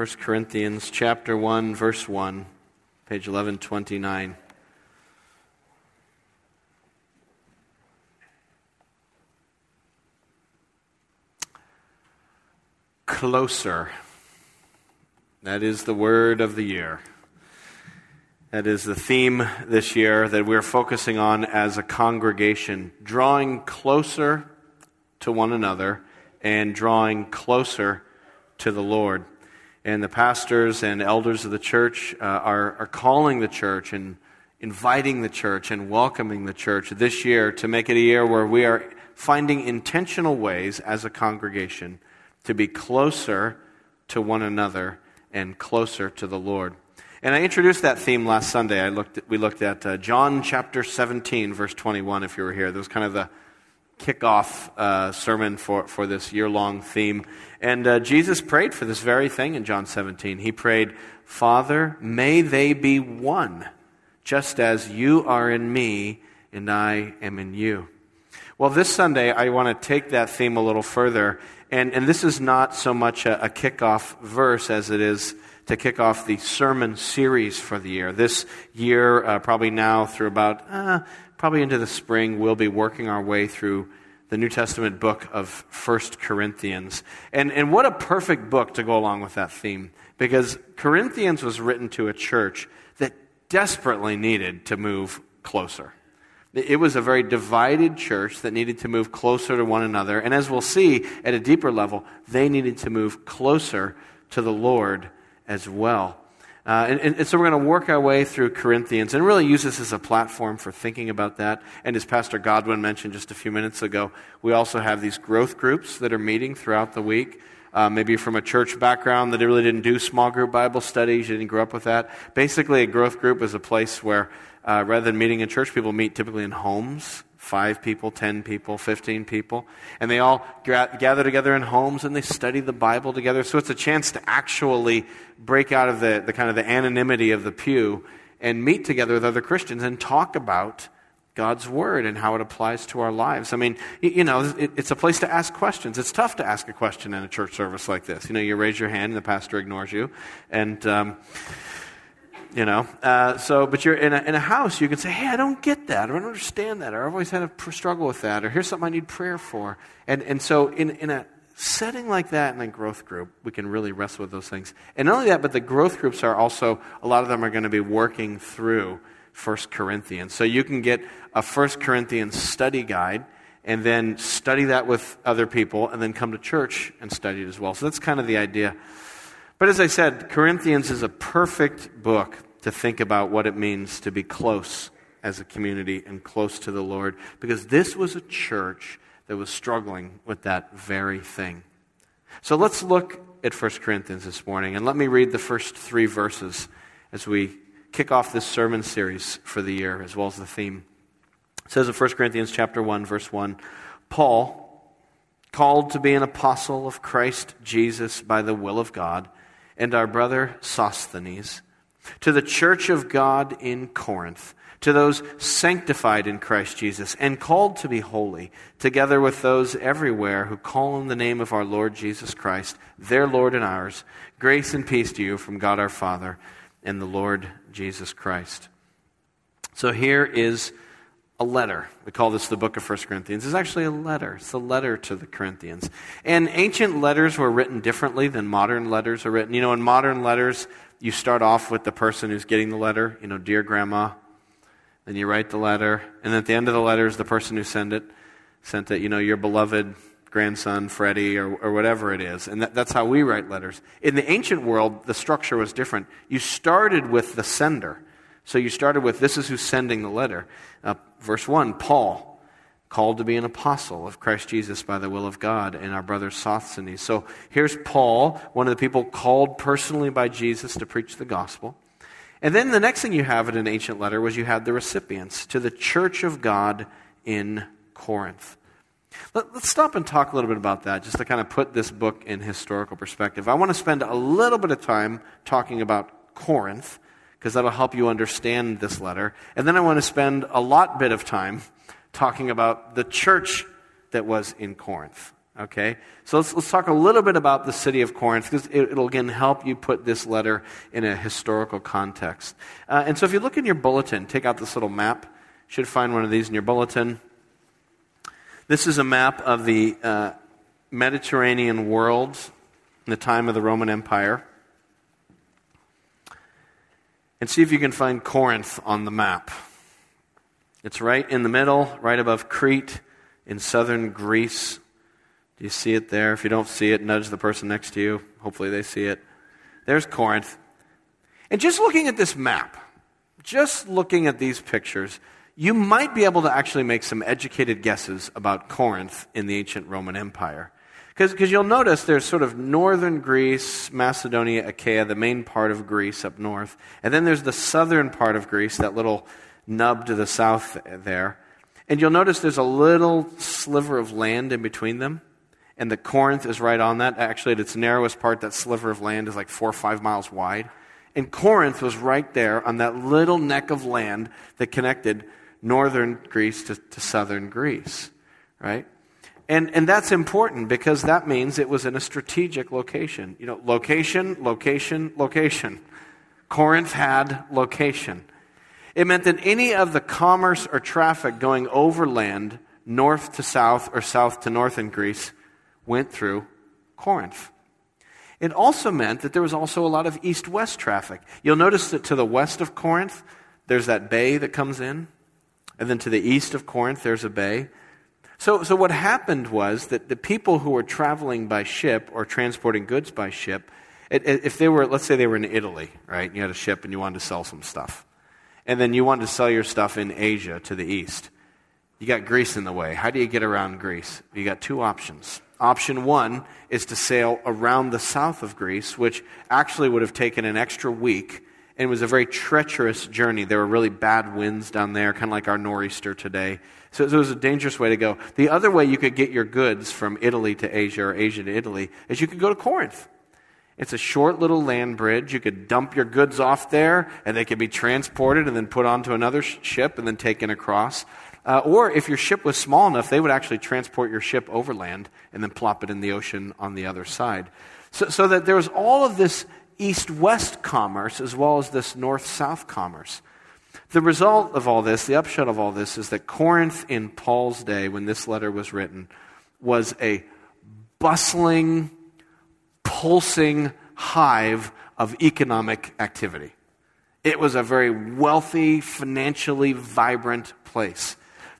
1 Corinthians chapter 1 verse 1, page 1129. Closer. That is the word of the year. That is the theme this year that we're focusing on as a congregation, drawing closer to one another and drawing closer to the Lord. And the pastors and elders of the church uh, are, are calling the church and inviting the church and welcoming the church this year to make it a year where we are finding intentional ways as a congregation to be closer to one another and closer to the Lord. And I introduced that theme last Sunday. I looked at, we looked at uh, John chapter 17, verse 21, if you were here. That was kind of the kickoff uh, sermon for, for this year long theme. And uh, Jesus prayed for this very thing in John 17. He prayed, Father, may they be one, just as you are in me and I am in you. Well, this Sunday, I want to take that theme a little further. And, and this is not so much a, a kickoff verse as it is to kick off the sermon series for the year. This year, uh, probably now through about uh, probably into the spring, we'll be working our way through the New Testament book of First Corinthians. And, and what a perfect book to go along with that theme, because Corinthians was written to a church that desperately needed to move closer. It was a very divided church that needed to move closer to one another. And as we'll see at a deeper level, they needed to move closer to the Lord as well. Uh, and, and, so we're going to work our way through Corinthians and really use this as a platform for thinking about that. And as Pastor Godwin mentioned just a few minutes ago, we also have these growth groups that are meeting throughout the week. Uh, maybe from a church background that really didn't do small group Bible studies, you didn't grow up with that. Basically, a growth group is a place where uh, rather than meeting in church, people meet typically in homes five people, ten people, fifteen people. And they all gather together in homes and they study the Bible together. So it's a chance to actually break out of the, the kind of the anonymity of the pew and meet together with other Christians and talk about God's Word and how it applies to our lives. I mean, you know, it, it's a place to ask questions. It's tough to ask a question in a church service like this. You know, you raise your hand and the pastor ignores you. And, um, you know. Uh, so, but you're in a, in a house, you can say, hey, I don't get that, or I don't understand that, or I've always had a struggle with that, or here's something I need prayer for. And, and so, in, in a setting like that in a growth group, we can really wrestle with those things. And not only that, but the growth groups are also, a lot of them are going to be working through 1 Corinthians. So you can get a 1 Corinthians study guide and then study that with other people and then come to church and study it as well. So that's kind of the idea. But as I said, Corinthians is a perfect book to think about what it means to be close as a community and close to the Lord, because this was a church that was struggling with that very thing. So let's look at 1 Corinthians this morning, and let me read the first three verses as we kick off this sermon series for the year, as well as the theme. It says in 1 Corinthians chapter 1, verse 1, Paul, called to be an apostle of Christ Jesus by the will of God, and our brother Sosthenes, to the church of God in Corinth, to those sanctified in Christ Jesus and called to be holy, together with those everywhere who call on the name of our Lord Jesus Christ, their Lord and ours, grace and peace to you from God our Father and the Lord Jesus Christ. So here is a letter. We call this the book of 1 Corinthians. It's actually a letter. It's a letter to the Corinthians. And ancient letters were written differently than modern letters are written. You know, in modern letters, you start off with the person who's getting the letter, you know, dear grandma. Then you write the letter. And at the end of the letter is the person who sent it, sent it, you know, your beloved grandson, Freddie, or, or whatever it is. And that, that's how we write letters. In the ancient world, the structure was different. You started with the sender. So you started with this is who's sending the letter. Uh, verse 1 Paul, called to be an apostle of Christ Jesus by the will of God, and our brother Sosthenes. So here's Paul, one of the people called personally by Jesus to preach the gospel. And then the next thing you have in an ancient letter was you had the recipients to the church of God in Corinth. Let, us stop and talk a little bit about that, just to kind of put this book in historical perspective. I want to spend a little bit of time talking about Corinth because that'll help you understand this letter. And then I want to spend a lot bit of time talking about the church that was in Corinth. Okay? So let's, let's talk a little bit about the city of Corinth because it, will again help you put this letter in a historical context. Uh, and so if you look in your bulletin, take out this little map. You should find one of these in your bulletin. This is a map of the uh, Mediterranean world in the time of the Roman Empire. And see if you can find Corinth on the map. It's right in the middle, right above Crete in southern Greece. Do you see it there? If you don't see it, nudge the person next to you. Hopefully they see it. There's Corinth. And just looking at this map, just looking at these pictures, you might be able to actually make some educated guesses about Corinth in the ancient Roman Empire. Because you'll notice there's sort of northern Greece, Macedonia, Achaia, the main part of Greece up north. And then there's the southern part of Greece, that little nub to the south there. And you'll notice there's a little sliver of land in between them and the Corinth is right on that. Actually, at its narrowest part, that sliver of land is like four or five miles wide. And Corinth was right there on that little neck of land that connected northern Greece to, to southern Greece, right? And, and that's important because that means it was in a strategic location. You know, location, location, location. Corinth had location. It meant that any of the commerce or traffic going overland, north to south or south to north in Greece, went through Corinth. It also meant that there was also a lot of east west traffic. You'll notice that to the west of Corinth, there's that bay that comes in. And then to the east of Corinth, there's a bay. So, so what happened was that the people who were traveling by ship or transporting goods by ship, if they were, let's say they were in Italy, right? You had a ship and you wanted to sell some stuff. And then you wanted to sell your stuff in Asia to the east. You got Greece in the way. How do you get around Greece? You got two options. Option one is to sail around the south of Greece, which actually would have taken an extra week and it was a very treacherous journey. There were really bad winds down there, kind of like our nor'easter today. So it was a dangerous way to go. The other way you could get your goods from Italy to Asia or Asia to Italy is you could go to Corinth. It's a short little land bridge. You could dump your goods off there, and they could be transported and then put onto another ship and then taken across. Uh, or if your ship was small enough, they would actually transport your ship overland and then plop it in the ocean on the other side. So, so that there was all of this east west commerce as well as this north south commerce. The result of all this, the upshot of all this, is that Corinth in Paul's day, when this letter was written, was a bustling, pulsing hive of economic activity. It was a very wealthy, financially vibrant place.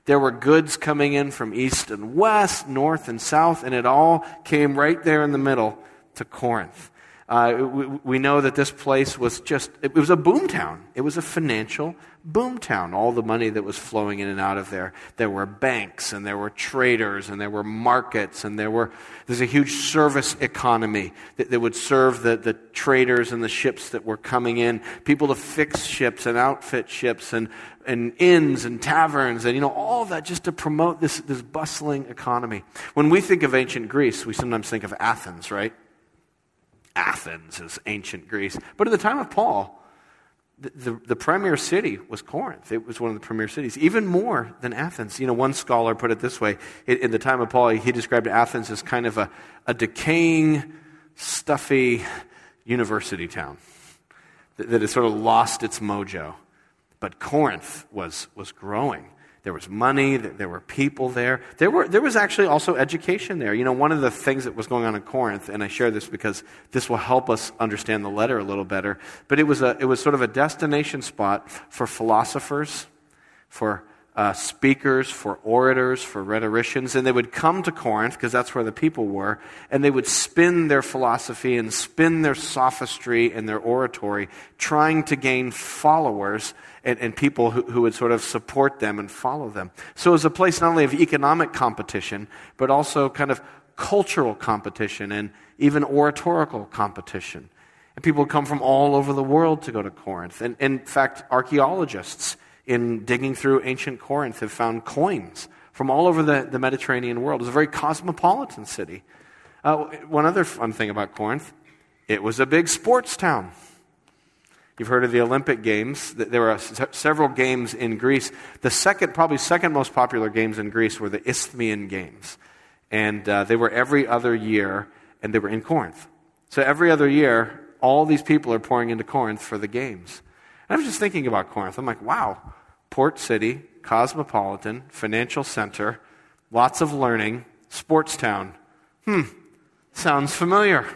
There were goods coming in from east and west, north and south, and it all came right there in the middle to Corinth. Uh, we, we, know that this place was just, it was a boom town. It was a financial boom town. All the money that was flowing in and out of there. There were banks and there were traders and there were markets and there were, there's a huge service economy that, that would serve the, the traders and the ships that were coming in, people to fix ships and outfit ships and, and inns and taverns and, you know, all that just to promote this, this bustling economy. When we think of ancient Greece, we sometimes think of Athens, right? Athens is ancient Greece. But at the time of Paul, the, the, the, premier city was Corinth. It was one of the premier cities, even more than Athens. You know, one scholar put it this way in, in the time of Paul, he described Athens as kind of a, a decaying, stuffy university town that, that had sort of lost its mojo. But Corinth was, was growing. There was money, there were people there. There, were, there was actually also education there. You know, one of the things that was going on in Corinth, and I share this because this will help us understand the letter a little better, but it was, a, it was sort of a destination spot for philosophers, for uh, speakers, for orators, for rhetoricians, and they would come to Corinth because that's where the people were, and they would spin their philosophy and spin their sophistry and their oratory, trying to gain followers and, and people who, who would sort of support them and follow them. So it was a place not only of economic competition, but also kind of cultural competition and even oratorical competition. And people would come from all over the world to go to Corinth. And in fact, archaeologists in digging through ancient Corinth have found coins from all over the, the Mediterranean world. It was a very cosmopolitan city. Uh, one other fun thing about Corinth it was a big sports town. You've heard of the Olympic Games. There were several games in Greece. The second, probably second most popular games in Greece were the Isthmian Games. And uh, they were every other year, and they were in Corinth. So every other year, all these people are pouring into Corinth for the games. And I was just thinking about Corinth. I'm like, wow, port city, cosmopolitan, financial center, lots of learning, sports town. Hmm, sounds familiar.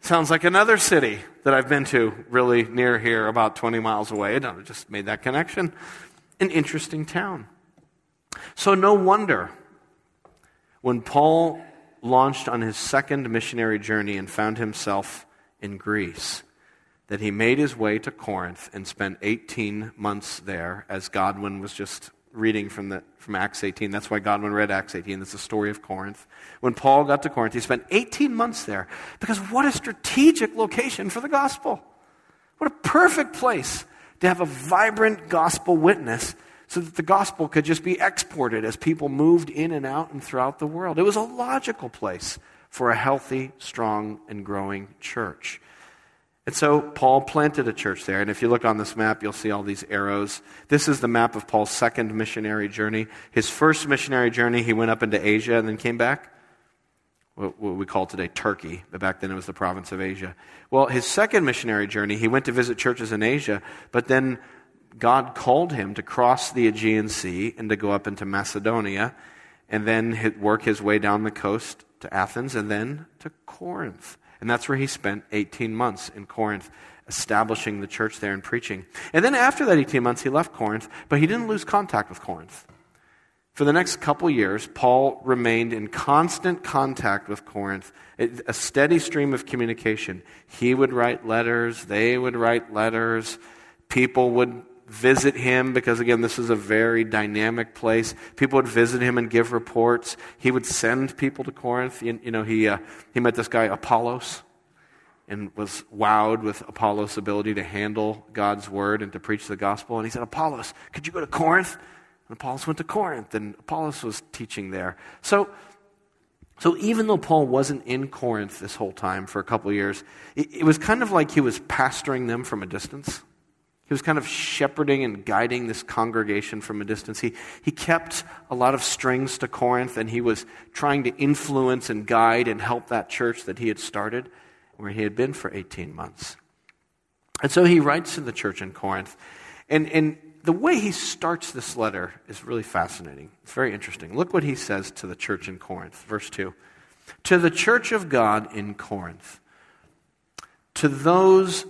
Sounds like another city that I've been to really near here, about 20 miles away. I just made that connection. An interesting town. So, no wonder when Paul launched on his second missionary journey and found himself in Greece that he made his way to Corinth and spent 18 months there, as Godwin was just reading from, the, from Acts 18. That's why Godwin read Acts 18. That's the story of Corinth. When Paul got to Corinth, he spent 18 months there because what a strategic location for the gospel. What a perfect place to have a vibrant gospel witness so that the gospel could just be exported as people moved in and out and throughout the world. It was a logical place for a healthy, strong, and growing church. And so Paul planted a church there. And if you look on this map, you'll see all these arrows. This is the map of Paul's second missionary journey. His first missionary journey, he went up into Asia and then came back. What we call today Turkey, but back then it was the province of Asia. Well, his second missionary journey, he went to visit churches in Asia, but then God called him to cross the Aegean Sea and to go up into Macedonia and then work his way down the coast to Athens and then to Corinth. And that's where he spent 18 months in Corinth, establishing the church there and preaching. And then after that 18 months, he left Corinth, but he didn't lose contact with Corinth. For the next couple years, Paul remained in constant contact with Corinth, a steady stream of communication. He would write letters, they would write letters, people would visit him because, again, this is a very dynamic place. People would visit him and give reports. He would send people to Corinth. You, you know, he, uh, he met this guy, Apollos, and was wowed with Apollos' ability to handle God's word and to preach the gospel. And he said, Apollos, could you go to Corinth? And Apollos went to Corinth, and Apollos was teaching there. So, so even though Paul wasn't in Corinth this whole time for a couple years, it, it was kind of like he was pastoring them from a distance. He was kind of shepherding and guiding this congregation from a distance. He, he kept a lot of strings to Corinth, and he was trying to influence and guide and help that church that he had started, where he had been for 18 months. And so he writes to the church in Corinth. And, and the way he starts this letter is really fascinating. It's very interesting. Look what he says to the church in Corinth, verse 2. To the church of God in Corinth, to those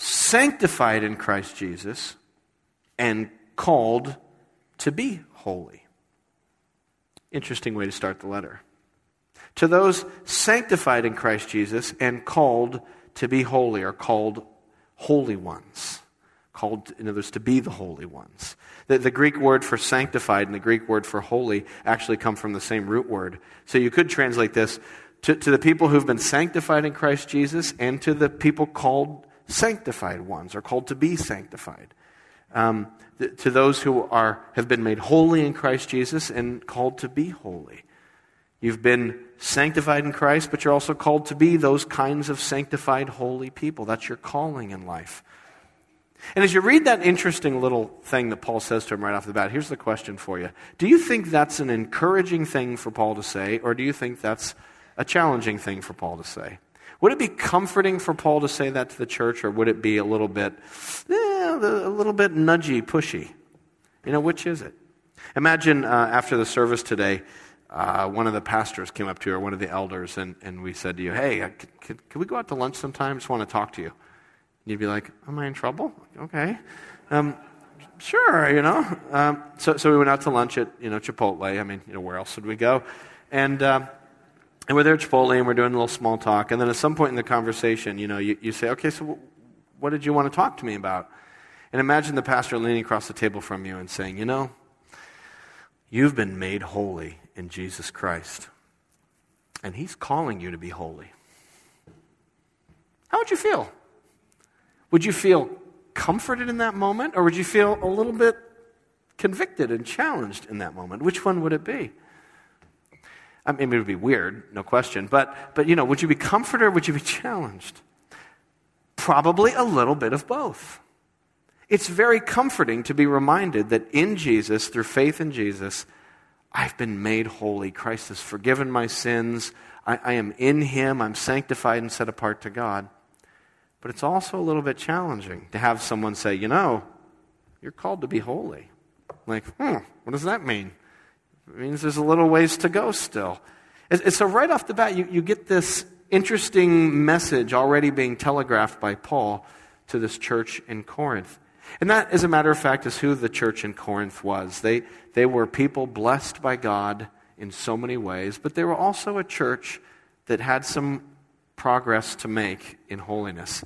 sanctified in Christ Jesus, and called to be holy. Interesting way to start the letter. To those sanctified in Christ Jesus and called to be holy, or called holy ones. Called, in other words, to be the holy ones. The, the Greek word for sanctified and the Greek word for holy actually come from the same root word. So you could translate this to, to the people who've been sanctified in Christ Jesus and to the people called sanctified ones are called to be sanctified. Um, to those who are, have been made holy in Christ Jesus and called to be holy. You've been sanctified in Christ, but you're also called to be those kinds of sanctified, holy people. That's your calling in life. And as you read that interesting little thing that Paul says to him right off the bat, here's the question for you Do you think that's an encouraging thing for Paul to say, or do you think that's a challenging thing for Paul to say? Would it be comforting for Paul to say that to the church, or would it be a little bit, eh, a little bit nudgy, pushy? You know, which is it? Imagine uh, after the service today, uh, one of the pastors came up to you, or one of the elders, and, and we said to you, hey, uh, we go out to lunch sometime? I just want to talk to you. And you'd be like, am I in trouble? Okay. Um, sure, you know. Um, so, so we went out to lunch at, you know, Chipotle. I mean, you know, where else would we go? And... And we're there at Chipotle and we're doing a little small talk. And then at some point in the conversation, you know, you, you say, okay, so what did you want to talk to me about? And imagine the pastor leaning across the table from you and saying, you know, you've been made holy in Jesus Christ. And he's calling you to be holy. How would you feel? Would you feel comforted in that moment, or would you feel a little bit convicted and challenged in that moment? Which one would it be? I mean, it would be weird, no question. But, but, you know, would you be comforted or would you be challenged? Probably a little bit of both. It's very comforting to be reminded that in Jesus, through faith in Jesus, I've been made holy. Christ has forgiven my sins. I, I am in Him. I'm sanctified and set apart to God. But it's also a little bit challenging to have someone say, you know, you're called to be holy. Like, hmm, what does that mean? It means there's a little ways to go still. And so, right off the bat, you, you get this interesting message already being telegraphed by Paul to this church in Corinth. And that, as a matter of fact, is who the church in Corinth was. They, they were people blessed by God in so many ways, but they were also a church that had some progress to make in holiness.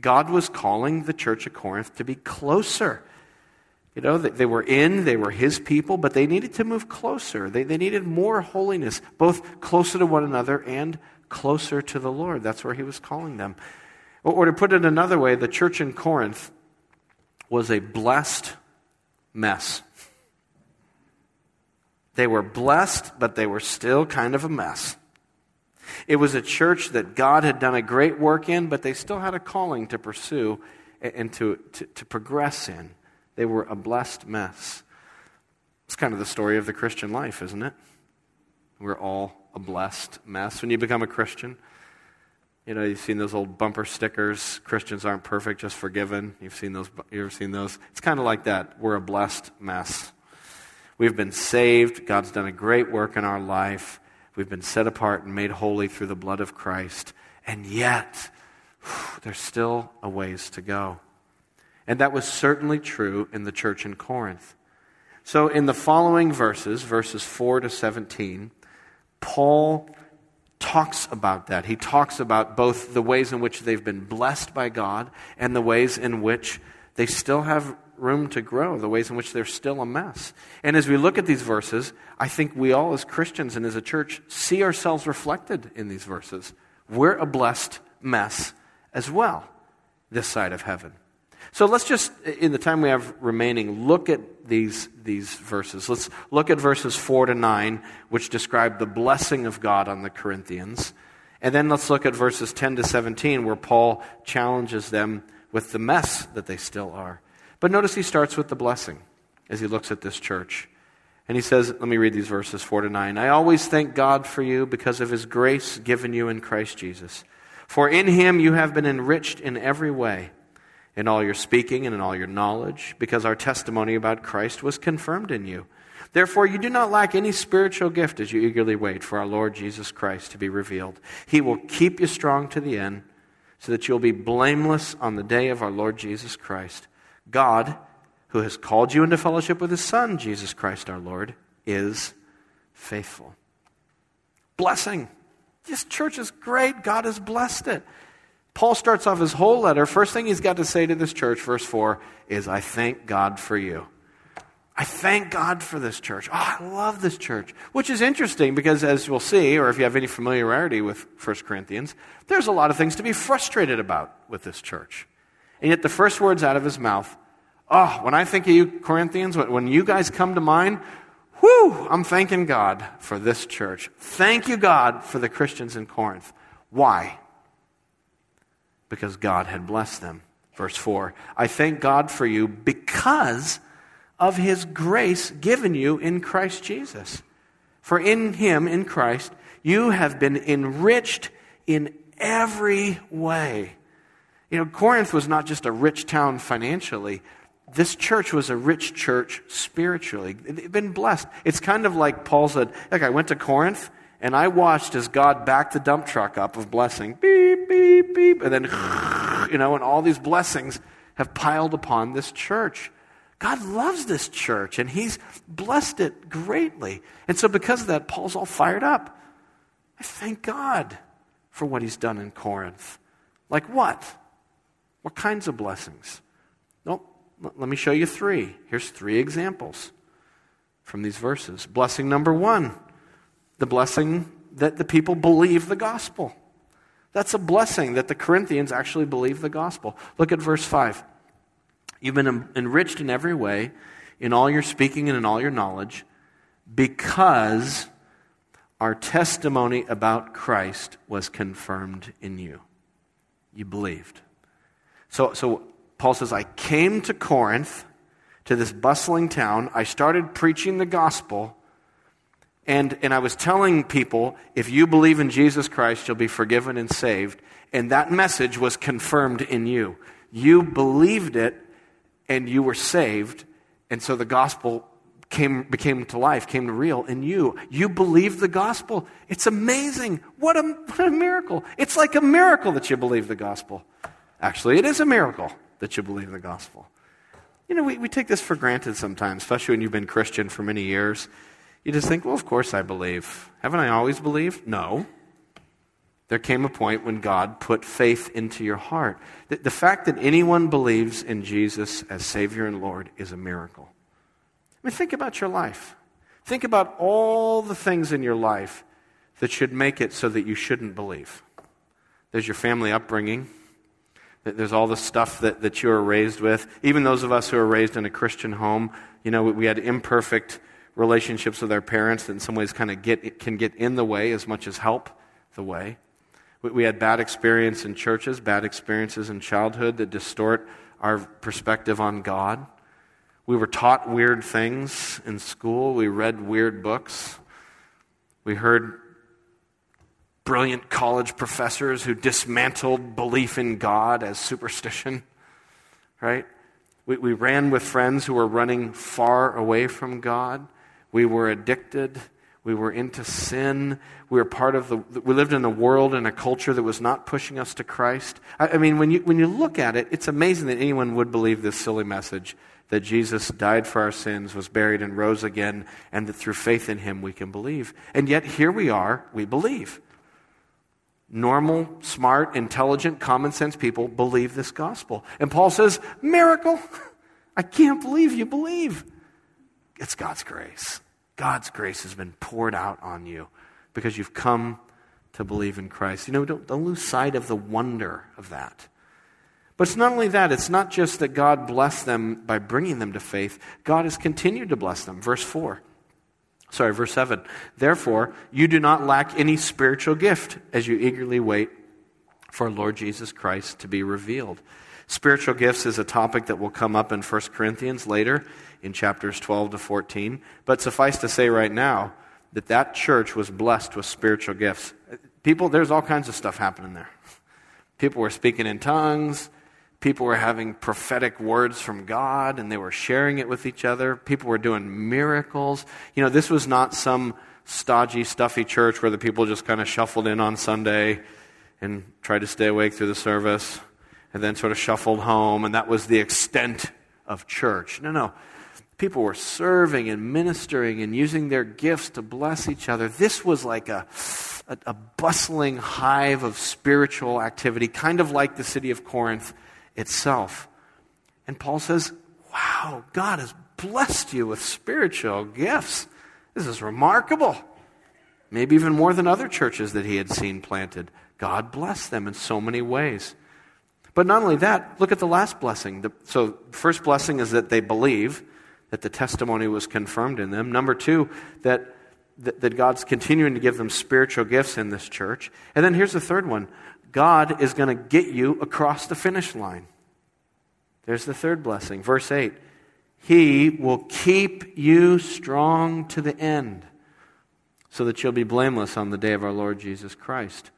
God was calling the church of Corinth to be closer. You know, they were in, they were his people, but they needed to move closer. They, they needed more holiness, both closer to one another and closer to the Lord. That's where he was calling them. Or, or to put it another way, the church in Corinth was a blessed mess. They were blessed, but they were still kind of a mess. It was a church that God had done a great work in, but they still had a calling to pursue and to, to, to progress in. They were a blessed mess. It's kind of the story of the Christian life, isn't it? We're all a blessed mess when you become a Christian. You know, you've seen those old bumper stickers, Christians aren't perfect, just forgiven. You've seen those, you ever seen those? It's kind of like that. We're a blessed mess. We've been saved. God's done a great work in our life. We've been set apart and made holy through the blood of Christ. And yet, there's still a ways to go. And that was certainly true in the church in Corinth. So, in the following verses, verses 4 to 17, Paul talks about that. He talks about both the ways in which they've been blessed by God and the ways in which they still have room to grow, the ways in which they're still a mess. And as we look at these verses, I think we all, as Christians and as a church, see ourselves reflected in these verses. We're a blessed mess as well, this side of heaven. So let's just, in the time we have remaining, look at these, these verses. Let's look at verses 4 to 9, which describe the blessing of God on the Corinthians. And then let's look at verses 10 to 17, where Paul challenges them with the mess that they still are. But notice he starts with the blessing as he looks at this church. And he says, let me read these verses 4 to 9. I always thank God for you because of his grace given you in Christ Jesus. For in him you have been enriched in every way in all your speaking and in all your knowledge, because our testimony about Christ was confirmed in you. Therefore, you do not lack any spiritual gift as you eagerly wait for our Lord Jesus Christ to be revealed. He will keep you strong to the end, so that you'll be blameless on the day of our Lord Jesus Christ. God, who has called you into fellowship with his Son, Jesus Christ our Lord, is faithful. Blessing. This church is great. God has blessed it. Paul starts off his whole letter. First thing he's got to say to this church, verse 4, is, I thank God for you. I thank God for this church. Oh, I love this church. Which is interesting because, as we'll see, or if you have any familiarity with 1 Corinthians, there's a lot of things to be frustrated about with this church. And yet, the first words out of his mouth, oh, when I think of you, Corinthians, when you guys come to mind, whoo, I'm thanking God for this church. Thank you, God, for the Christians in Corinth. Why? Because God had blessed them. Verse 4 I thank God for you because of his grace given you in Christ Jesus. For in him, in Christ, you have been enriched in every way. You know, Corinth was not just a rich town financially. This church was a rich church spiritually. They've been blessed. It's kind of like Paul said, Look, I went to Corinth and I watched as God backed the dump truck up of blessing. Beep, beep. And then, you know, and all these blessings have piled upon this church. God loves this church and he's blessed it greatly. And so, because of that, Paul's all fired up. I thank God for what he's done in Corinth. Like what? What kinds of blessings? Well, let me show you three. Here's three examples from these verses. Blessing number one the blessing that the people believe the gospel. That's a blessing that the Corinthians actually believe the gospel. Look at verse 5. You've been enriched in every way, in all your speaking and in all your knowledge, because our testimony about Christ was confirmed in you. You believed. So, so Paul says, I came to Corinth, to this bustling town. I started preaching the gospel And, and I was telling people, if you believe in Jesus Christ, you'll be forgiven and saved. And that message was confirmed in you. You believed it and you were saved. And so the gospel came, became to life, came to real in you. You believed the gospel. It's amazing. What a, what a miracle. It's like a miracle that you believe the gospel. Actually, it is a miracle that you believe the gospel. You know, we, we take this for granted sometimes, especially when you've been Christian for many years. You just think, well, of course I believe. Haven't I always believed? No. There came a point when God put faith into your heart. The, the fact that anyone believes in Jesus as Savior and Lord is a miracle. I mean, think about your life. Think about all the things in your life that should make it so that you shouldn't believe. There's your family upbringing. There's all the stuff that, that you were raised with. Even those of us who are raised in a Christian home, you know, we had imperfect relationships with our parents that in some ways kind of get, can get in the way as much as help the way. We, we had bad experience in churches, bad experiences in childhood that distort our perspective on God. We were taught weird things in school. We read weird books. We heard brilliant college professors who dismantled belief in God as superstition, right? We, we ran with friends who were running far away from God. We were addicted. We were into sin. We were part of the, we lived in a world and a culture that was not pushing us to Christ. I, I mean, when you, when you look at it, it's amazing that anyone would believe this silly message that Jesus died for our sins, was buried, and rose again, and that through faith in him we can believe. And yet, here we are, we believe. Normal, smart, intelligent, common sense people believe this gospel. And Paul says, Miracle! I can't believe you believe. It's God's grace. God's grace has been poured out on you because you've come to believe in Christ. You know, don't, don't lose sight of the wonder of that. But it's not only that, it's not just that God blessed them by bringing them to faith, God has continued to bless them. Verse 4. Sorry, verse 7. Therefore, you do not lack any spiritual gift as you eagerly wait for Lord Jesus Christ to be revealed. Spiritual gifts is a topic that will come up in 1 Corinthians later in chapters 12 to 14. But suffice to say right now that that church was blessed with spiritual gifts. People, there's all kinds of stuff happening there. People were speaking in tongues. People were having prophetic words from God and they were sharing it with each other. People were doing miracles. You know, this was not some stodgy, stuffy church where the people just kind of shuffled in on Sunday and tried to stay awake through the service and then sort of shuffled home, and that was the extent of church. No, no. People were serving and ministering and using their gifts to bless each other. This was like a, a, a bustling hive of spiritual activity, kind of like the city of Corinth itself. And Paul says, Wow, God has blessed you with spiritual gifts. This is remarkable. Maybe even more than other churches that he had seen planted. God blessed them in so many ways. But not only that, look at the last blessing. The, so, first blessing is that they believe that the testimony was confirmed in them. Number two, that, that, that God's continuing to give them spiritual gifts in this church. And then here's the third one God is going to get you across the finish line. There's the third blessing. Verse 8 He will keep you strong to the end so that you'll be blameless on the day of our Lord Jesus Christ.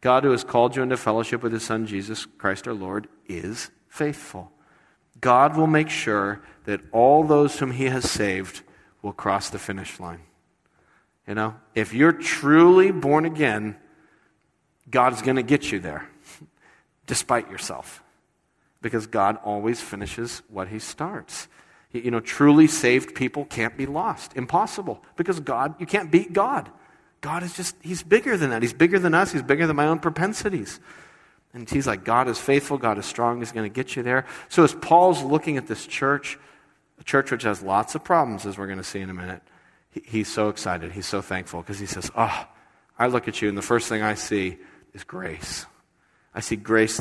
God, who has called you into fellowship with his Son, Jesus Christ our Lord, is faithful. God will make sure that all those whom he has saved will cross the finish line. You know, if you're truly born again, God's going to get you there, despite yourself, because God always finishes what he starts. You know, truly saved people can't be lost. Impossible. Because God, you can't beat God. God is just, He's bigger than that. He's bigger than us. He's bigger than my own propensities. And He's like, God is faithful. God is strong. He's going to get you there. So as Paul's looking at this church, a church which has lots of problems, as we're going to see in a minute, he's so excited. He's so thankful because he says, Oh, I look at you, and the first thing I see is grace. I see grace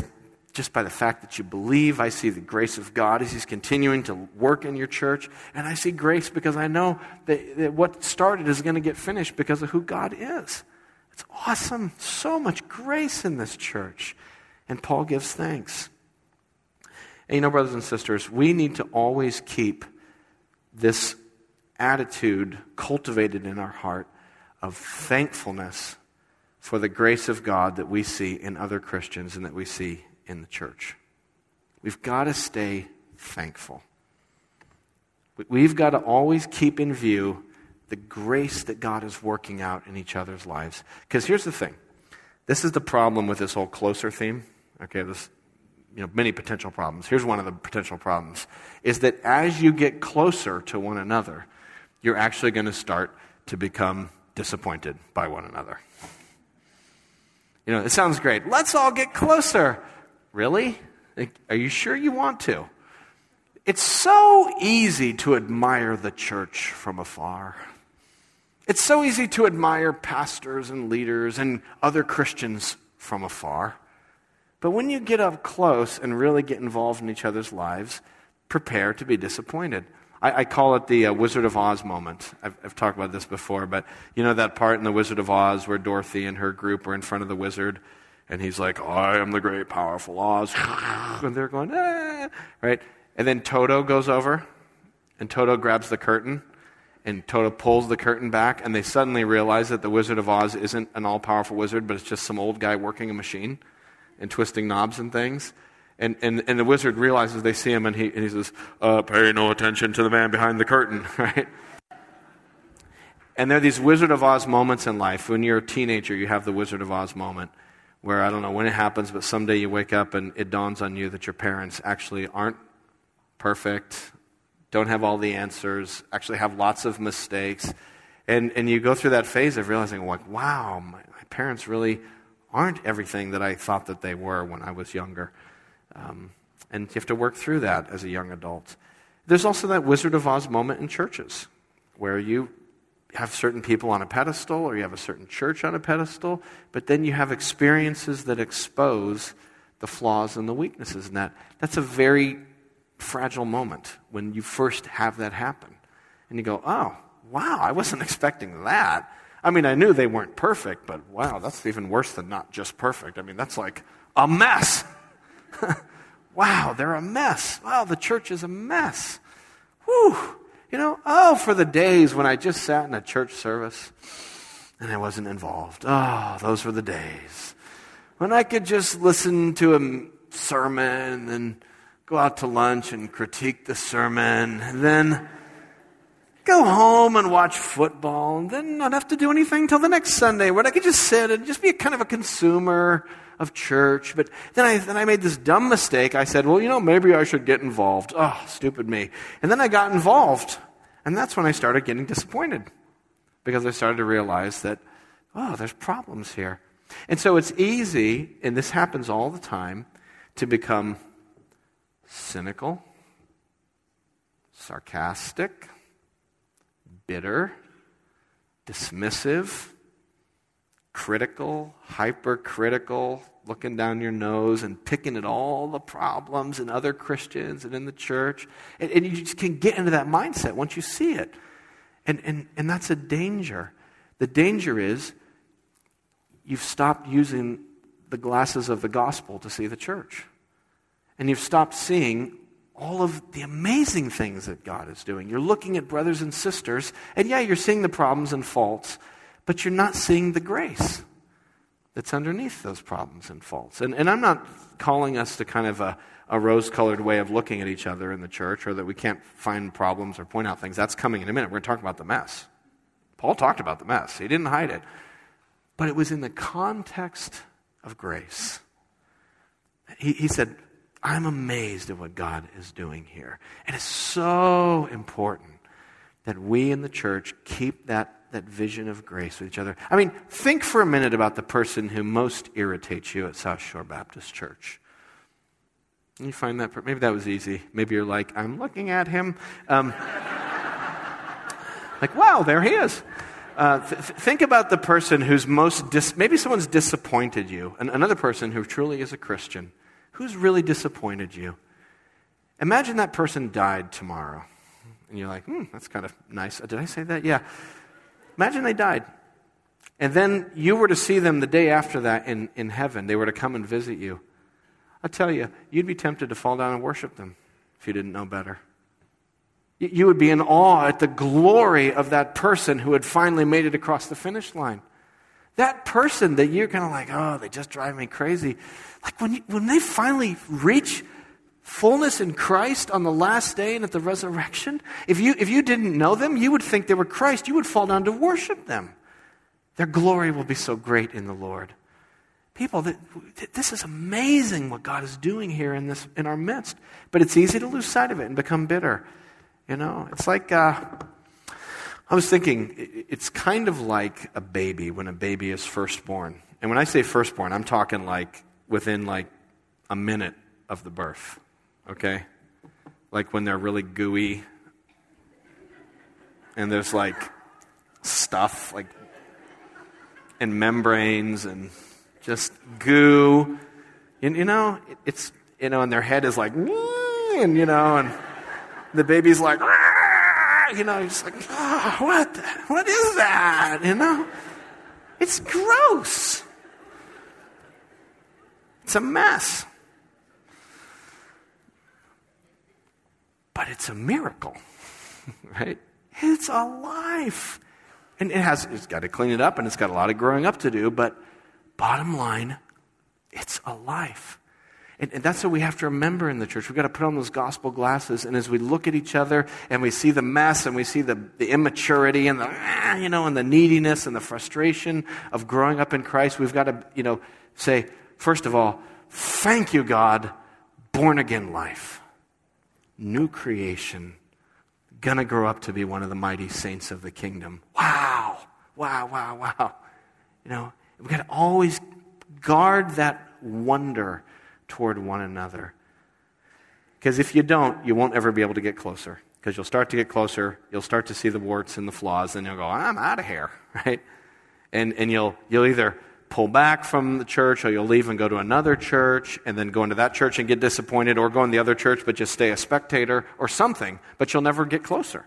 just by the fact that you believe. I see the grace of God as He's continuing to work in your church. And I see grace because I know that, that what started is going to get finished because of who God is. It's awesome. So much grace in this church. And Paul gives thanks. And you know, brothers and sisters, we need to always keep this attitude cultivated in our heart of thankfulness for the grace of God that we see in other Christians and that we see in the church. We've got to stay thankful. We've got to always keep in view the grace that God is working out in each other's lives. Because here's the thing this is the problem with this whole closer theme. Okay, this, you know, many potential problems. Here's one of the potential problems is that as you get closer to one another, you're actually going to start to become disappointed by one another. You know, it sounds great. Let's all get closer. Really? Are you sure you want to? It's so easy to admire the church from afar. It's so easy to admire pastors and leaders and other Christians from afar. But when you get up close and really get involved in each other's lives, prepare to be disappointed. I, I call it the uh, Wizard of Oz moment. I've, I've, talked about this before, but you know that part in the Wizard of Oz where Dorothy and her group are in front of the wizard, and he's like, "I am the great, powerful Oz," and they're going, ah, right? And then Toto goes over, and Toto grabs the curtain, and Toto pulls the curtain back, and they suddenly realize that the Wizard of Oz isn't an all-powerful wizard, but it's just some old guy working a machine and twisting knobs and things. And, and, and the wizard realizes they see him and he, and he says, uh, Pay no attention to the man behind the curtain, right? And there are these Wizard of Oz moments in life. When you're a teenager, you have the Wizard of Oz moment where I don't know when it happens, but someday you wake up and it dawns on you that your parents actually aren't perfect, don't have all the answers, actually have lots of mistakes. And, and you go through that phase of realizing, like, wow, my, my parents really aren't everything that I thought that they were when I was younger. Um, and you have to work through that as a young adult. There's also that Wizard of Oz moment in churches where you have certain people on a pedestal or you have a certain church on a pedestal, but then you have experiences that expose the flaws and the weaknesses in that. That's a very fragile moment when you first have that happen. And you go, oh, wow, I wasn't expecting that. I mean, I knew they weren't perfect, but wow, that's even worse than not just perfect. I mean, that's like a mess. wow, they're a mess. Wow, the church is a mess. Whew. You know, oh, for the days when I just sat in a church service and I wasn't involved. Oh, those were the days. When I could just listen to a sermon and go out to lunch and critique the sermon, and then go home and watch football, and then not have to do anything till the next Sunday, where I could just sit and just be kind of a consumer of church. But then I, then I made this dumb mistake. I said, well, you know, maybe I should get involved. Oh, stupid me. And then I got involved. And that's when I started getting disappointed because I started to realize that, oh, there's problems here. And so it's easy, and this happens all the time, to become cynical, sarcastic, bitter, dismissive, critical, hypercritical, looking down your nose and picking at all the problems in other Christians and in the church. And, and, you just can get into that mindset once you see it. And, and, and that's a danger. The danger is you've stopped using the glasses of the gospel to see the church. And you've stopped seeing all of the amazing things that God is doing. You're looking at brothers and sisters, and yeah, you're seeing the problems and faults, but you're not seeing the grace that's underneath those problems and faults. And, and I'm not calling us to kind of a, a rose colored way of looking at each other in the church or that we can't find problems or point out things. That's coming in a minute. We're going to talk about the mess. Paul talked about the mess, he didn't hide it. But it was in the context of grace. He, he said, I'm amazed at what God is doing here. And it's so important that we in the church keep that, that vision of grace with each other. I mean, think for a minute about the person who most irritates you at South Shore Baptist Church. You find that, maybe that was easy. Maybe you're like, I'm looking at him. Um, like, wow, there he is. Uh, th- think about the person who's most, dis- maybe someone's disappointed you, and another person who truly is a Christian. Who's really disappointed you? Imagine that person died tomorrow. And you're like, hmm, that's kind of nice. Did I say that? Yeah. Imagine they died. And then you were to see them the day after that in, in heaven. They were to come and visit you. I tell you, you'd be tempted to fall down and worship them if you didn't know better. You would be in awe at the glory of that person who had finally made it across the finish line. That person that you're kind of like, oh, they just drive me crazy. Like when, you, when they finally reach fullness in Christ on the last day and at the resurrection, if you, if you didn't know them, you would think they were Christ. You would fall down to worship them. Their glory will be so great in the Lord. People, this is amazing what God is doing here in, this, in our midst. But it's easy to lose sight of it and become bitter. You know, it's like, uh, I was thinking, it's kind of like a baby when a baby is first born. And when I say firstborn, I'm talking like within like a minute of the birth okay? Like when they're really gooey and there's like stuff, like, and membranes and just goo. And, you know, it's, you know, and their head is like, and, you know, and the baby's like, ah! you know, he's like, oh, what, what is that? You know? It's gross. It's a mess. But it's a miracle, right? It's a life. And it has, it's got to clean it up and it's got a lot of growing up to do, but bottom line, it's alive. And, and, that's what we have to remember in the church. We've got to put on those gospel glasses, and as we look at each other and we see the mess and we see the, the immaturity and the, ah, you know, and the neediness and the frustration of growing up in Christ, we've got to, you know, say, first of all, thank you, God, born again life new creation, gonna grow up to be one of the mighty saints of the kingdom. Wow, wow, wow, wow. You know, we've got to always guard that wonder toward one another. Because if you don't, you won't ever be able to get closer. Because you'll start to get closer, you'll start to see the warts and the flaws, and you'll go, I'm out of here, right? And, and you'll, you'll either pull back from the church, or you'll leave and go to another church, and then go into that church and get disappointed, or go in the other church but just stay a spectator, or something, but you'll never get closer.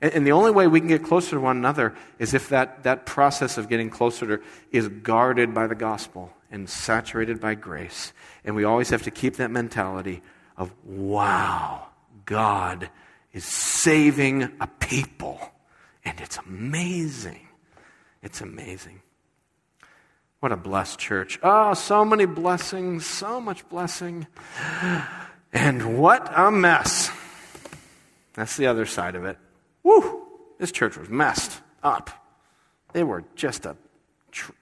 And, and the only way we can get closer to one another is if that, that process of getting closer to, is guarded by the gospel and saturated by grace. And we always have to keep that mentality of, wow, God is saving a people. And it's amazing. It's amazing. What a blessed church. Oh, so many blessings, so much blessing. And what a mess. That's the other side of it. Woo! This church was messed up. They were just a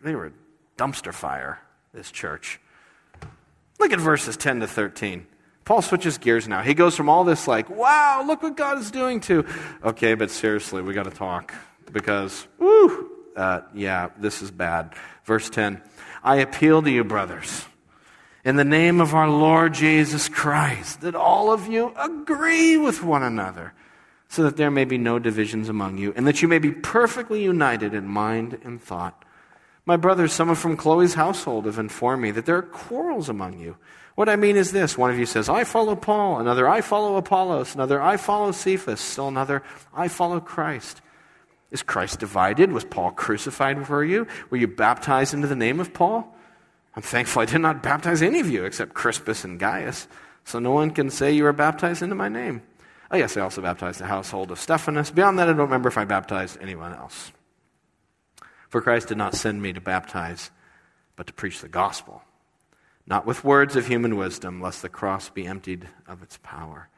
they were a dumpster fire, this church. Look at verses 10 to 13. Paul switches gears now. He goes from all this like, wow, look what God is doing to, okay, but seriously, we got to talk because, woo, uh, yeah, this is bad. Verse 10 I appeal to you, brothers, in the name of our Lord Jesus Christ, that all of you agree with one another, so that there may be no divisions among you, and that you may be perfectly united in mind and thought. My brothers, some from Chloe's household have informed me that there are quarrels among you. What I mean is this one of you says, I follow Paul, another, I follow Apollos, another, I follow Cephas, still another, I follow Christ. Is Christ divided? Was Paul crucified for you? Were you baptized into the name of Paul? I'm thankful I did not baptize any of you except Crispus and Gaius, so no one can say you were baptized into my name. Oh, yes, I also baptized the household of Stephanas. Beyond that, I don't remember if I baptized anyone else. For Christ did not send me to baptize, but to preach the gospel, not with words of human wisdom, lest the cross be emptied of its power.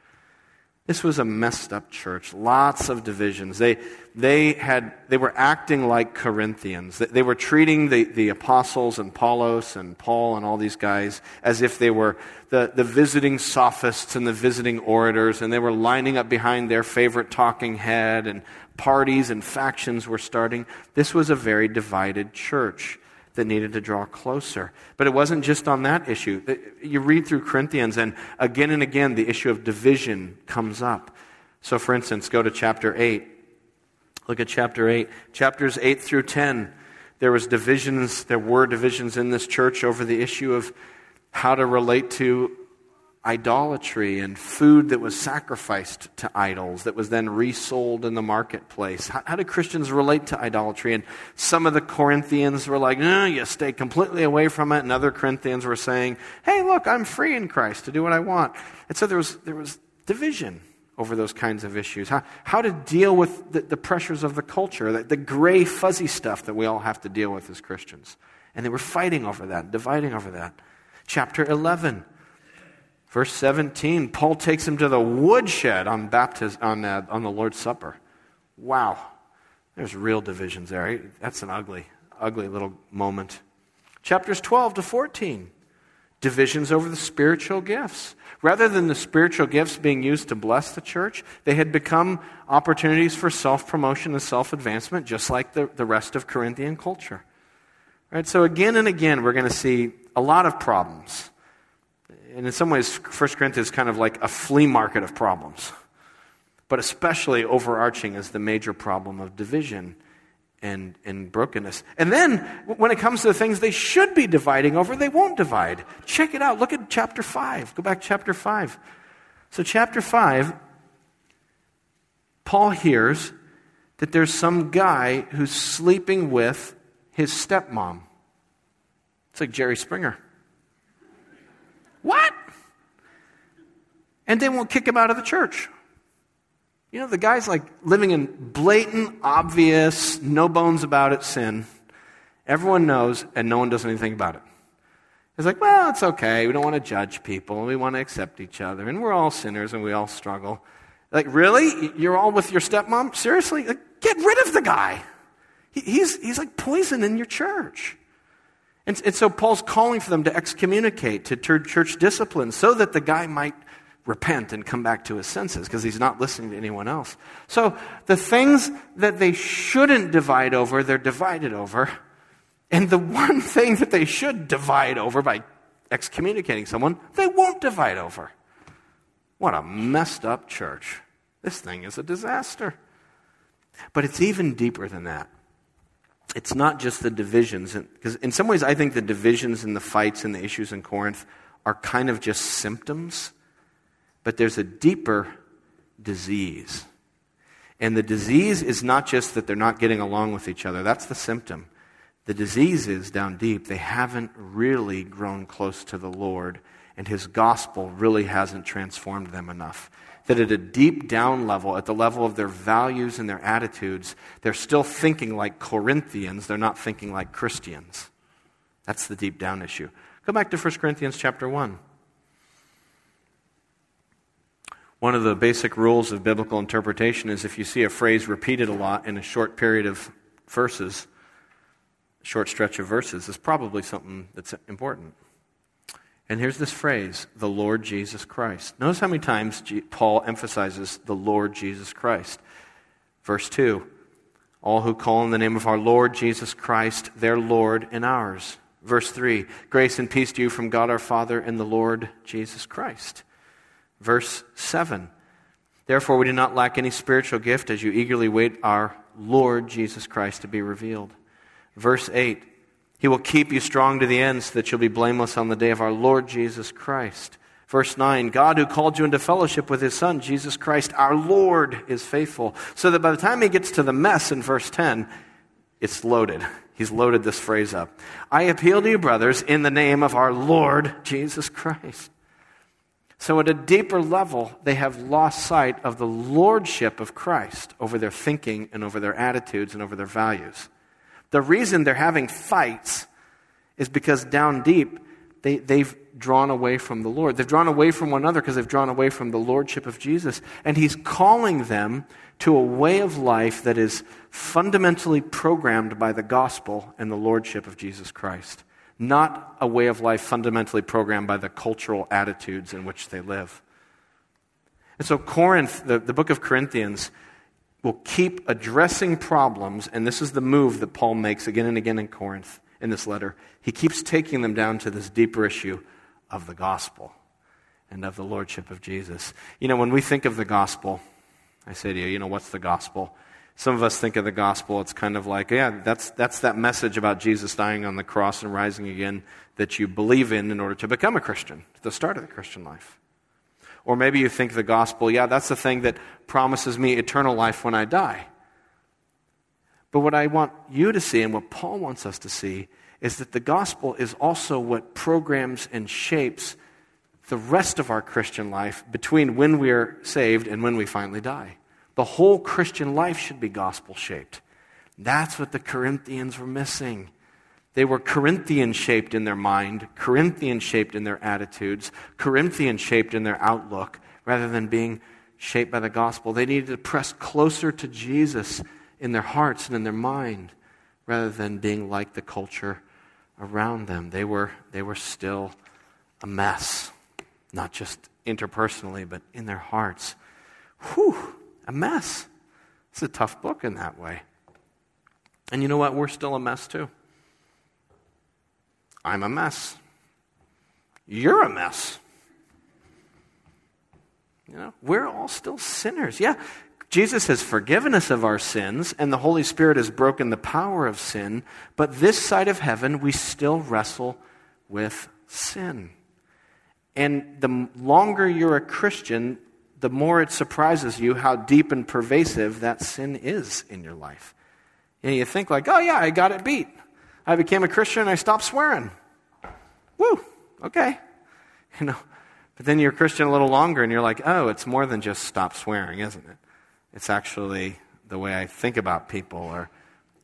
This was a messed up church. Lots of divisions. They, they, had, they were acting like Corinthians. They, were treating the, the apostles and Apollos and Paul and all these guys as if they were the, the visiting sophists and the visiting orators, and they were lining up behind their favorite talking head, and parties and factions were starting. This was a very divided church that needed to draw closer. But it wasn't just on that issue. You read through Corinthians, and again and again, the issue of division comes up. So, for instance, go to chapter 8. Look at chapter 8. Chapters 8 through 10, there was divisions, there were divisions in this church over the issue of how to relate to idolatry and food that was sacrificed to idols that was then resold in the marketplace. How, how do Christians relate to idolatry? And some of the Corinthians were like, no, you stay completely away from it. And other Corinthians were saying, hey, look, I'm free in Christ to do what I want. And so there was, there was division over those kinds of issues, how, how to deal with the, the pressures of the culture, the, the gray, fuzzy stuff that we all have to deal with as Christians. And they were fighting over that, dividing over that. Chapter 11, verse 17, Paul takes him to the woodshed on, baptism, on, uh, on the Lord's Supper. Wow. There's real divisions there. That's an ugly, ugly little moment. Chapters 12 to 14, divisions over the spiritual gifts. Rather than the spiritual gifts being used to bless the church, they had become opportunities for self promotion and self advancement, just like the, the rest of Corinthian culture. Right, so, again and again, we're going to see a lot of problems. And in some ways, 1 Corinthians is kind of like a flea market of problems. But especially overarching is the major problem of division and, and brokenness. And then, when it comes to the things they should be dividing over, they won't divide. Check it out. Look at chapter 5. Go back to chapter 5. So, chapter 5, Paul hears that there's some guy who's sleeping with his stepmom. It's like Jerry Springer. What? And they won't kick him out of the church. You know, the guy's like living in blatant, obvious, no bones about it sin. Everyone knows, and no one does anything about it. It's like, well, it's okay. We don't want to judge people. We want to accept each other. And we're all sinners and we all struggle. Like, really? You're all with your stepmom? Seriously? Like, get rid of the guy. He, he's, he's like poison in your church. And, and so Paul's calling for them to excommunicate, to church discipline, so that the guy might repent and come back to his senses because he's not listening to anyone else. So the things that they shouldn't divide over, they're divided over. And the one thing that they should divide over by excommunicating someone, they won't divide over. What a messed up church. This thing is a disaster. But it's even deeper than that. It's not just the divisions, because in some ways, I think the divisions and the fights and the issues in Corinth are kind of just symptoms but there's a deeper disease. And the disease is not just that they're not getting along with each other, that's the symptom. The disease is down deep. They haven't really grown close to the Lord, and His gospel really hasn't transformed them enough. That at a deep down level, at the level of their values and their attitudes, they're still thinking like Corinthians, they're not thinking like Christians. That's the deep down issue. Go back to 1 Corinthians chapter 1. One of the basic rules of biblical interpretation is if you see a phrase repeated a lot in a short period of verses, short stretch of verses, is probably something that's important. And here's this phrase, the Lord Jesus Christ. Notice how many times Paul emphasizes the Lord Jesus Christ. Verse 2 All who call on the name of our Lord Jesus Christ, their Lord and ours. Verse 3 Grace and peace to you from God our Father and the Lord Jesus Christ. Verse 7 Therefore, we do not lack any spiritual gift as you eagerly wait our Lord Jesus Christ to be revealed. Verse 8 He will keep you strong to the end so that you'll be blameless on the day of our Lord Jesus Christ. Verse 9 God, who called you into fellowship with his Son, Jesus Christ, our Lord, is faithful. So that by the time he gets to the mess in verse 10, it's loaded. He's loaded this phrase up. I appeal to you, brothers, in the name of our Lord Jesus Christ. So, at a deeper level, they have lost sight of the lordship of Christ over their thinking and over their attitudes and over their values. The reason they're having fights is because down deep, they, they've drawn away from the Lord. They've drawn away from one another because they've drawn away from the lordship of Jesus. And He's calling them to a way of life that is fundamentally programmed by the gospel and the lordship of Jesus Christ not a way of life fundamentally programmed by the cultural attitudes in which they live. And so, Corinth, the, the book of Corinthians, will keep addressing problems, and this is the move that Paul makes again and again in Corinth in this letter. He keeps taking them down to this deeper issue of the gospel and of the lordship of Jesus. You know, when we think of the gospel, I say to you, you know, what's the gospel? Some of us think of the gospel, it's kind of like, yeah, that's, that's that message about Jesus dying on the cross and rising again that you believe in in order to become a Christian, the start of the Christian life. Or maybe you think the gospel, yeah, that's the thing that promises me eternal life when I die. But what I want you to see and what Paul wants us to see is that the gospel is also what programs and shapes the rest of our Christian life between when we are saved and when we finally die. The whole Christian life should be gospel shaped. That's what the Corinthians were missing. They were Corinthian shaped in their mind, Corinthian shaped in their attitudes, Corinthian shaped in their outlook, rather than being shaped by the gospel. They needed to press closer to Jesus in their hearts and in their mind, rather than being like the culture around them. They were, they were still a mess, not just interpersonally, but in their hearts. Whew, a mess. It's a tough book in that way. And you know what? We're still a mess too. I'm a mess. You're a mess. You know, we're all still sinners. Yeah, Jesus has forgiven us of our sins, and the Holy Spirit has broken the power of sin, but this side of heaven, we still wrestle with sin. And the longer you're a Christian, the more it surprises you how deep and pervasive that sin is in your life. And you think, like, oh, yeah, I got it beat. I became a Christian and I stopped swearing. Woo, okay. You know, but then you're a Christian a little longer and you're like, oh, it's more than just stop swearing, isn't it? It's actually the way I think about people, or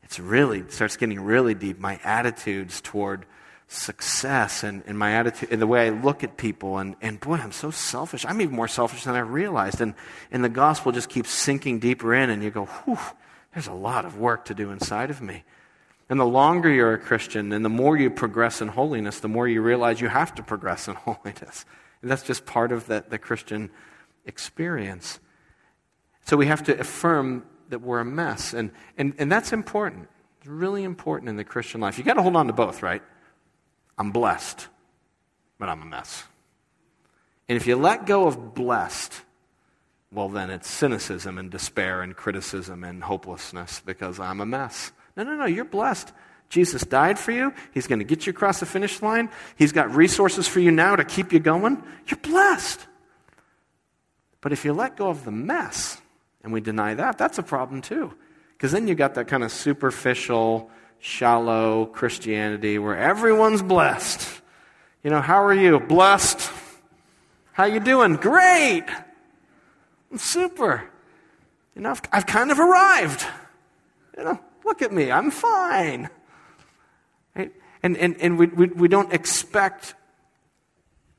it's really, it starts getting really deep. My attitudes toward success and, and my attitude and the way I look at people and, and boy, I'm so selfish. I'm even more selfish than I realized. And, and the gospel just keeps sinking deeper in and you go, whew, there's a lot of work to do inside of me. And the longer you're a Christian and the more you progress in holiness, the more you realize you have to progress in holiness. And that's just part of the, the Christian experience. So we have to affirm that we're a mess. And, and, and that's important. It's really important in the Christian life. You've got to hold on to both, right? I'm blessed, but I'm a mess. And if you let go of blessed, well, then it's cynicism and despair and criticism and hopelessness because I'm a mess. No, no, no, you're blessed. Jesus died for you. He's going to get you across the finish line. He's got resources for you now to keep you going. You're blessed. But if you let go of the mess and we deny that, that's a problem too. Because then you got that kind of superficial, shallow Christianity where everyone's blessed. You know, how are you? Blessed. How you doing? Great. I'm Super. You know, I've, I've kind of arrived. You know, Look at me, I'm fine. Right? And, and, and we, we, we don't expect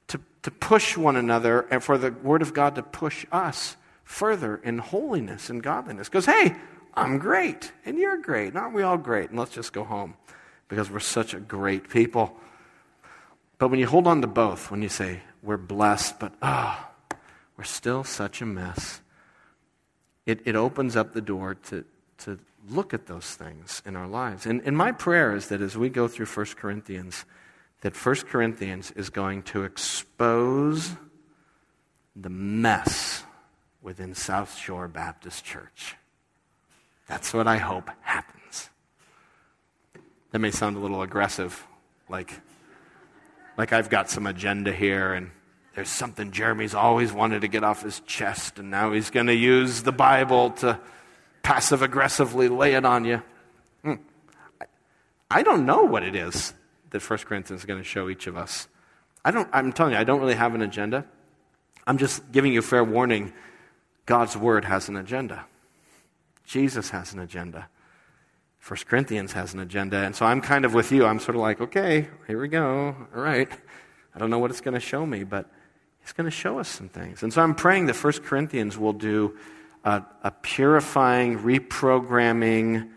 to, to push one another and for the Word of God to push us further in holiness and godliness. Because, hey, I'm great, and you're great. and Aren't we all great? And let's just go home because we're such a great people. But when you hold on to both, when you say, we're blessed, but ah, oh, we're still such a mess, it, it opens up the door to, to look at those things in our lives. And, and my prayer is that as we go through 1 Corinthians, that 1 Corinthians is going to expose the mess within South Shore Baptist Church. That's what I hope happens. That may sound a little aggressive, like, like I've got some agenda here and there's something Jeramie's always wanted to get off his chest, and now he's going to use the Bible to passive aggressively lay it on you. Hmm. I don't know what it is that 1 Corinthians is going to show each of us. I don't, I'm telling you, I don't really have an agenda. I'm just giving you fair warning. God's word has an agenda. Jesus has an agenda. 1 Corinthians has an agenda. And so I'm kind of with you. I'm sort of like, okay, here we go. All right. I don't know what it's going to show me, but He's going to show us some things. And so I'm praying that 1 Corinthians will do a, a purifying, reprogramming,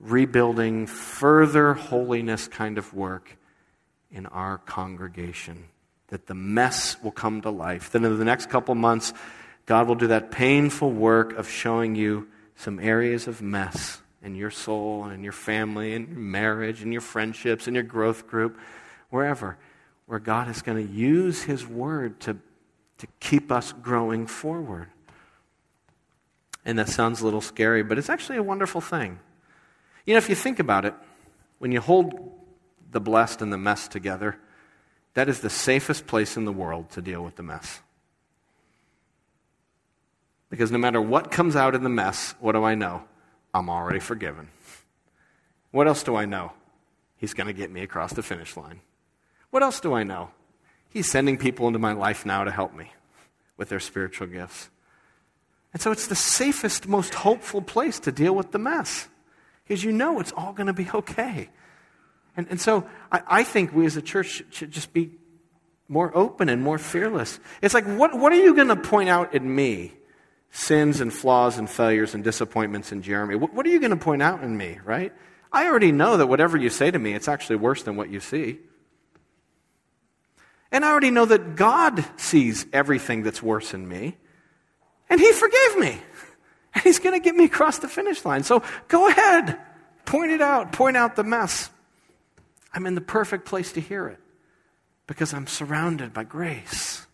rebuilding, further holiness kind of work in our congregation. That the mess will come to life. Then in the next couple months, God will do that painful work of showing you some areas of mess in your soul and in your family and your marriage and your friendships and your growth group, wherever, where God is going to use His Word to, to keep us growing forward. And that sounds a little scary, but it's actually a wonderful thing. You know, if you think about it, when you hold the blessed and the mess together, that is the safest place in the world to deal with the mess. Because no matter what comes out in the mess, what do I know? I'm already forgiven. What else do I know? He's going to get me across the finish line. What else do I know? He's sending people into my life now to help me with their spiritual gifts. And so it's the safest, most hopeful place to deal with the mess because you know it's all going to be okay. And, and so I, I think we as a church should, just be more open and more fearless. It's like, what, what are you going to point out in me? Sins and flaws and failures and disappointments in Jeramie. What, what are you going to point out in me, right? I already know that whatever you say to me, it's actually worse than what you see. And I already know that God sees everything that's worse in me. And He forgave me. And He's going to get me across the finish line. So go ahead. Point it out. Point out the mess. I'm in the perfect place to hear it because I'm surrounded by grace.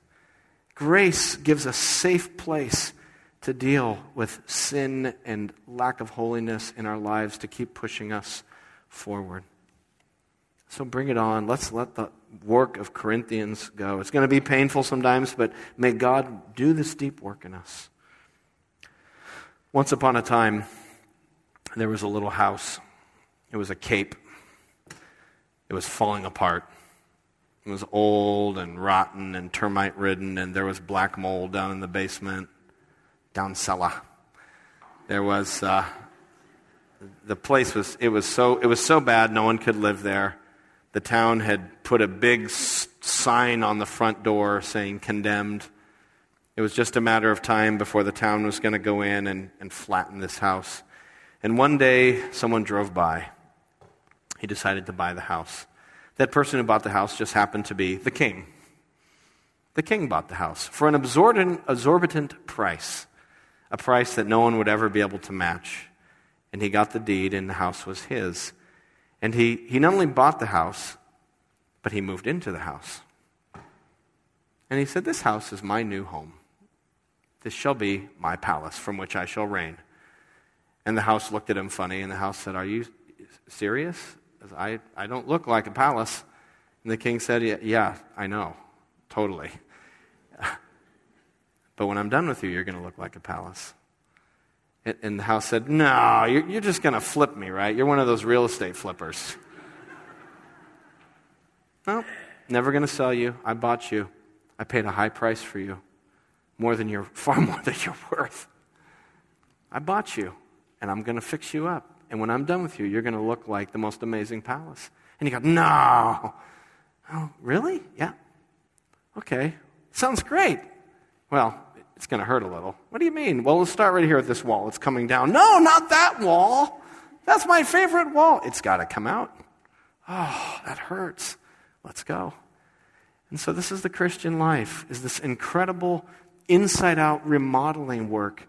Grace gives a safe place to deal with sin and lack of holiness in our lives to keep pushing us forward. So bring it on. Let's let the work of Corinthians go. It's going to be painful sometimes, but may God do this deep work in us. Once upon a time, there was a little house. It was a cape. It was falling apart. It was old and rotten and termite ridden, and there was black mold down in the basement, down cellar. There was uh, the place was it was so it was so bad no one could live there. The town had put a big sign on the front door saying condemned. It was just a matter of time before the town was going to go in and, and flatten this house. And one day, someone drove by. He decided to buy the house. That person who bought the house just happened to be the king. The king bought the house for an exorbitant price, a price that no one would ever be able to match. And he got the deed, and the house was his. And he, he not only bought the house, but he moved into the house. And he said, This house is my new home. This shall be my palace from which I shall reign. And the house looked at him funny, and the house said, Are you serious? I, I don't look like a palace. And the king said, Yeah, yeah I know, totally. but when I'm done with you, you're going to look like a palace. And the house said, No, you're, you're just going to flip me, right? You're one of those real estate flippers. no, never going to sell you. I bought you. I paid a high price for you, more than you're, far more than you're worth. I bought you, and I'm going to fix you up. And when I'm done with you, you're going to look like the most amazing palace. And you go, No. Oh, really? Yeah. Okay. Sounds great. Well, it's going to hurt a little. What do you mean? Well, let's start right here at this wall. It's coming down. No, not that wall. That's my favorite wall. It's got to come out. Oh, that hurts. Let's go. And so this is the Christian life, is this incredible inside out remodeling work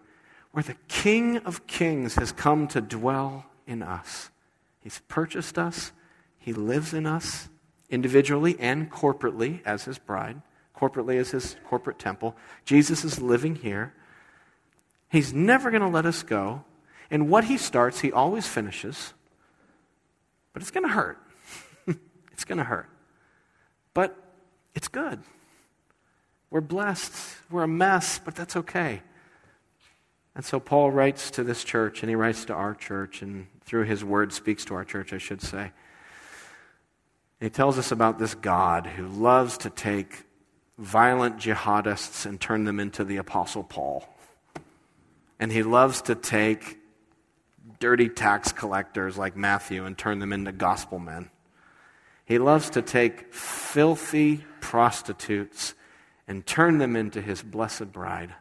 where the King of Kings has come to dwell in us. He's purchased us, He lives in us individually and corporately as His bride, corporately as His corporate temple. Jesus is living here. He's never going to let us go. And what He starts, He always finishes. But it's going to hurt. it's going to hurt. But it's good. We're blessed. We're a mess, but that's okay. And so Paul writes to this church, and he writes to our church, and through his word speaks to our church, I should say. He tells us about this God who loves to take violent jihadists and turn them into the Apostle Paul. And he loves to take dirty tax collectors like Matthew and turn them into gospel men. He loves to take filthy prostitutes and turn them into his blessed bride.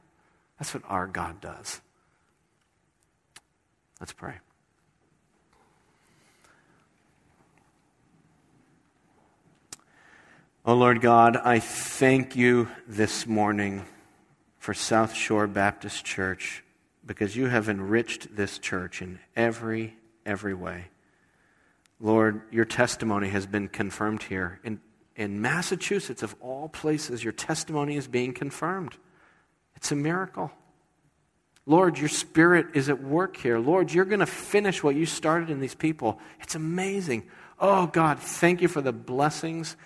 That's what our God does. Let's pray. Oh Lord God, I thank you this morning for South Shore Baptist Church because you have enriched this church in every, every way. Lord, your testimony has been confirmed here. In, in Massachusetts, of all places, your testimony is being confirmed. It's a miracle. Lord, your spirit is at work here. Lord, you're going to finish what you started in these people. It's amazing. Oh, God, thank you for the blessings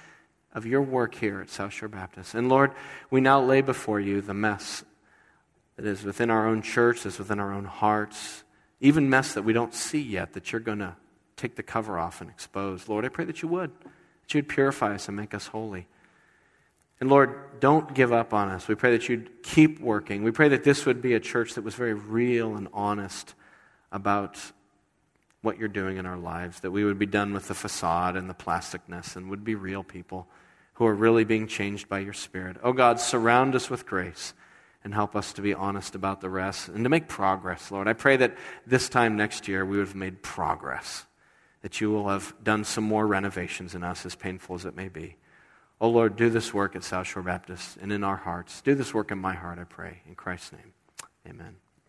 of your work here at South Shore Baptist. And Lord, we now lay before you the mess that is within our own church, that's within our own hearts, even mess that we don't see yet that you're going to take the cover off and expose. Lord, I pray that you would, that you would purify us and make us holy. And Lord, don't give up on us. We pray that you'd keep working. We pray that this would be a church that was very real and honest about what you're doing in our lives, that we would be done with the facade and the plasticness and would be real people who are really being changed by your Spirit. Oh God, surround us with grace and help us to be honest about the rest and to make progress, Lord. I pray that this time next year we would have made progress, that you will have done some more renovations in us, as painful as it may be. Oh Lord, do this work at South Shore Baptist and in our hearts. Do this work in my heart, I pray. In Christ's name, amen.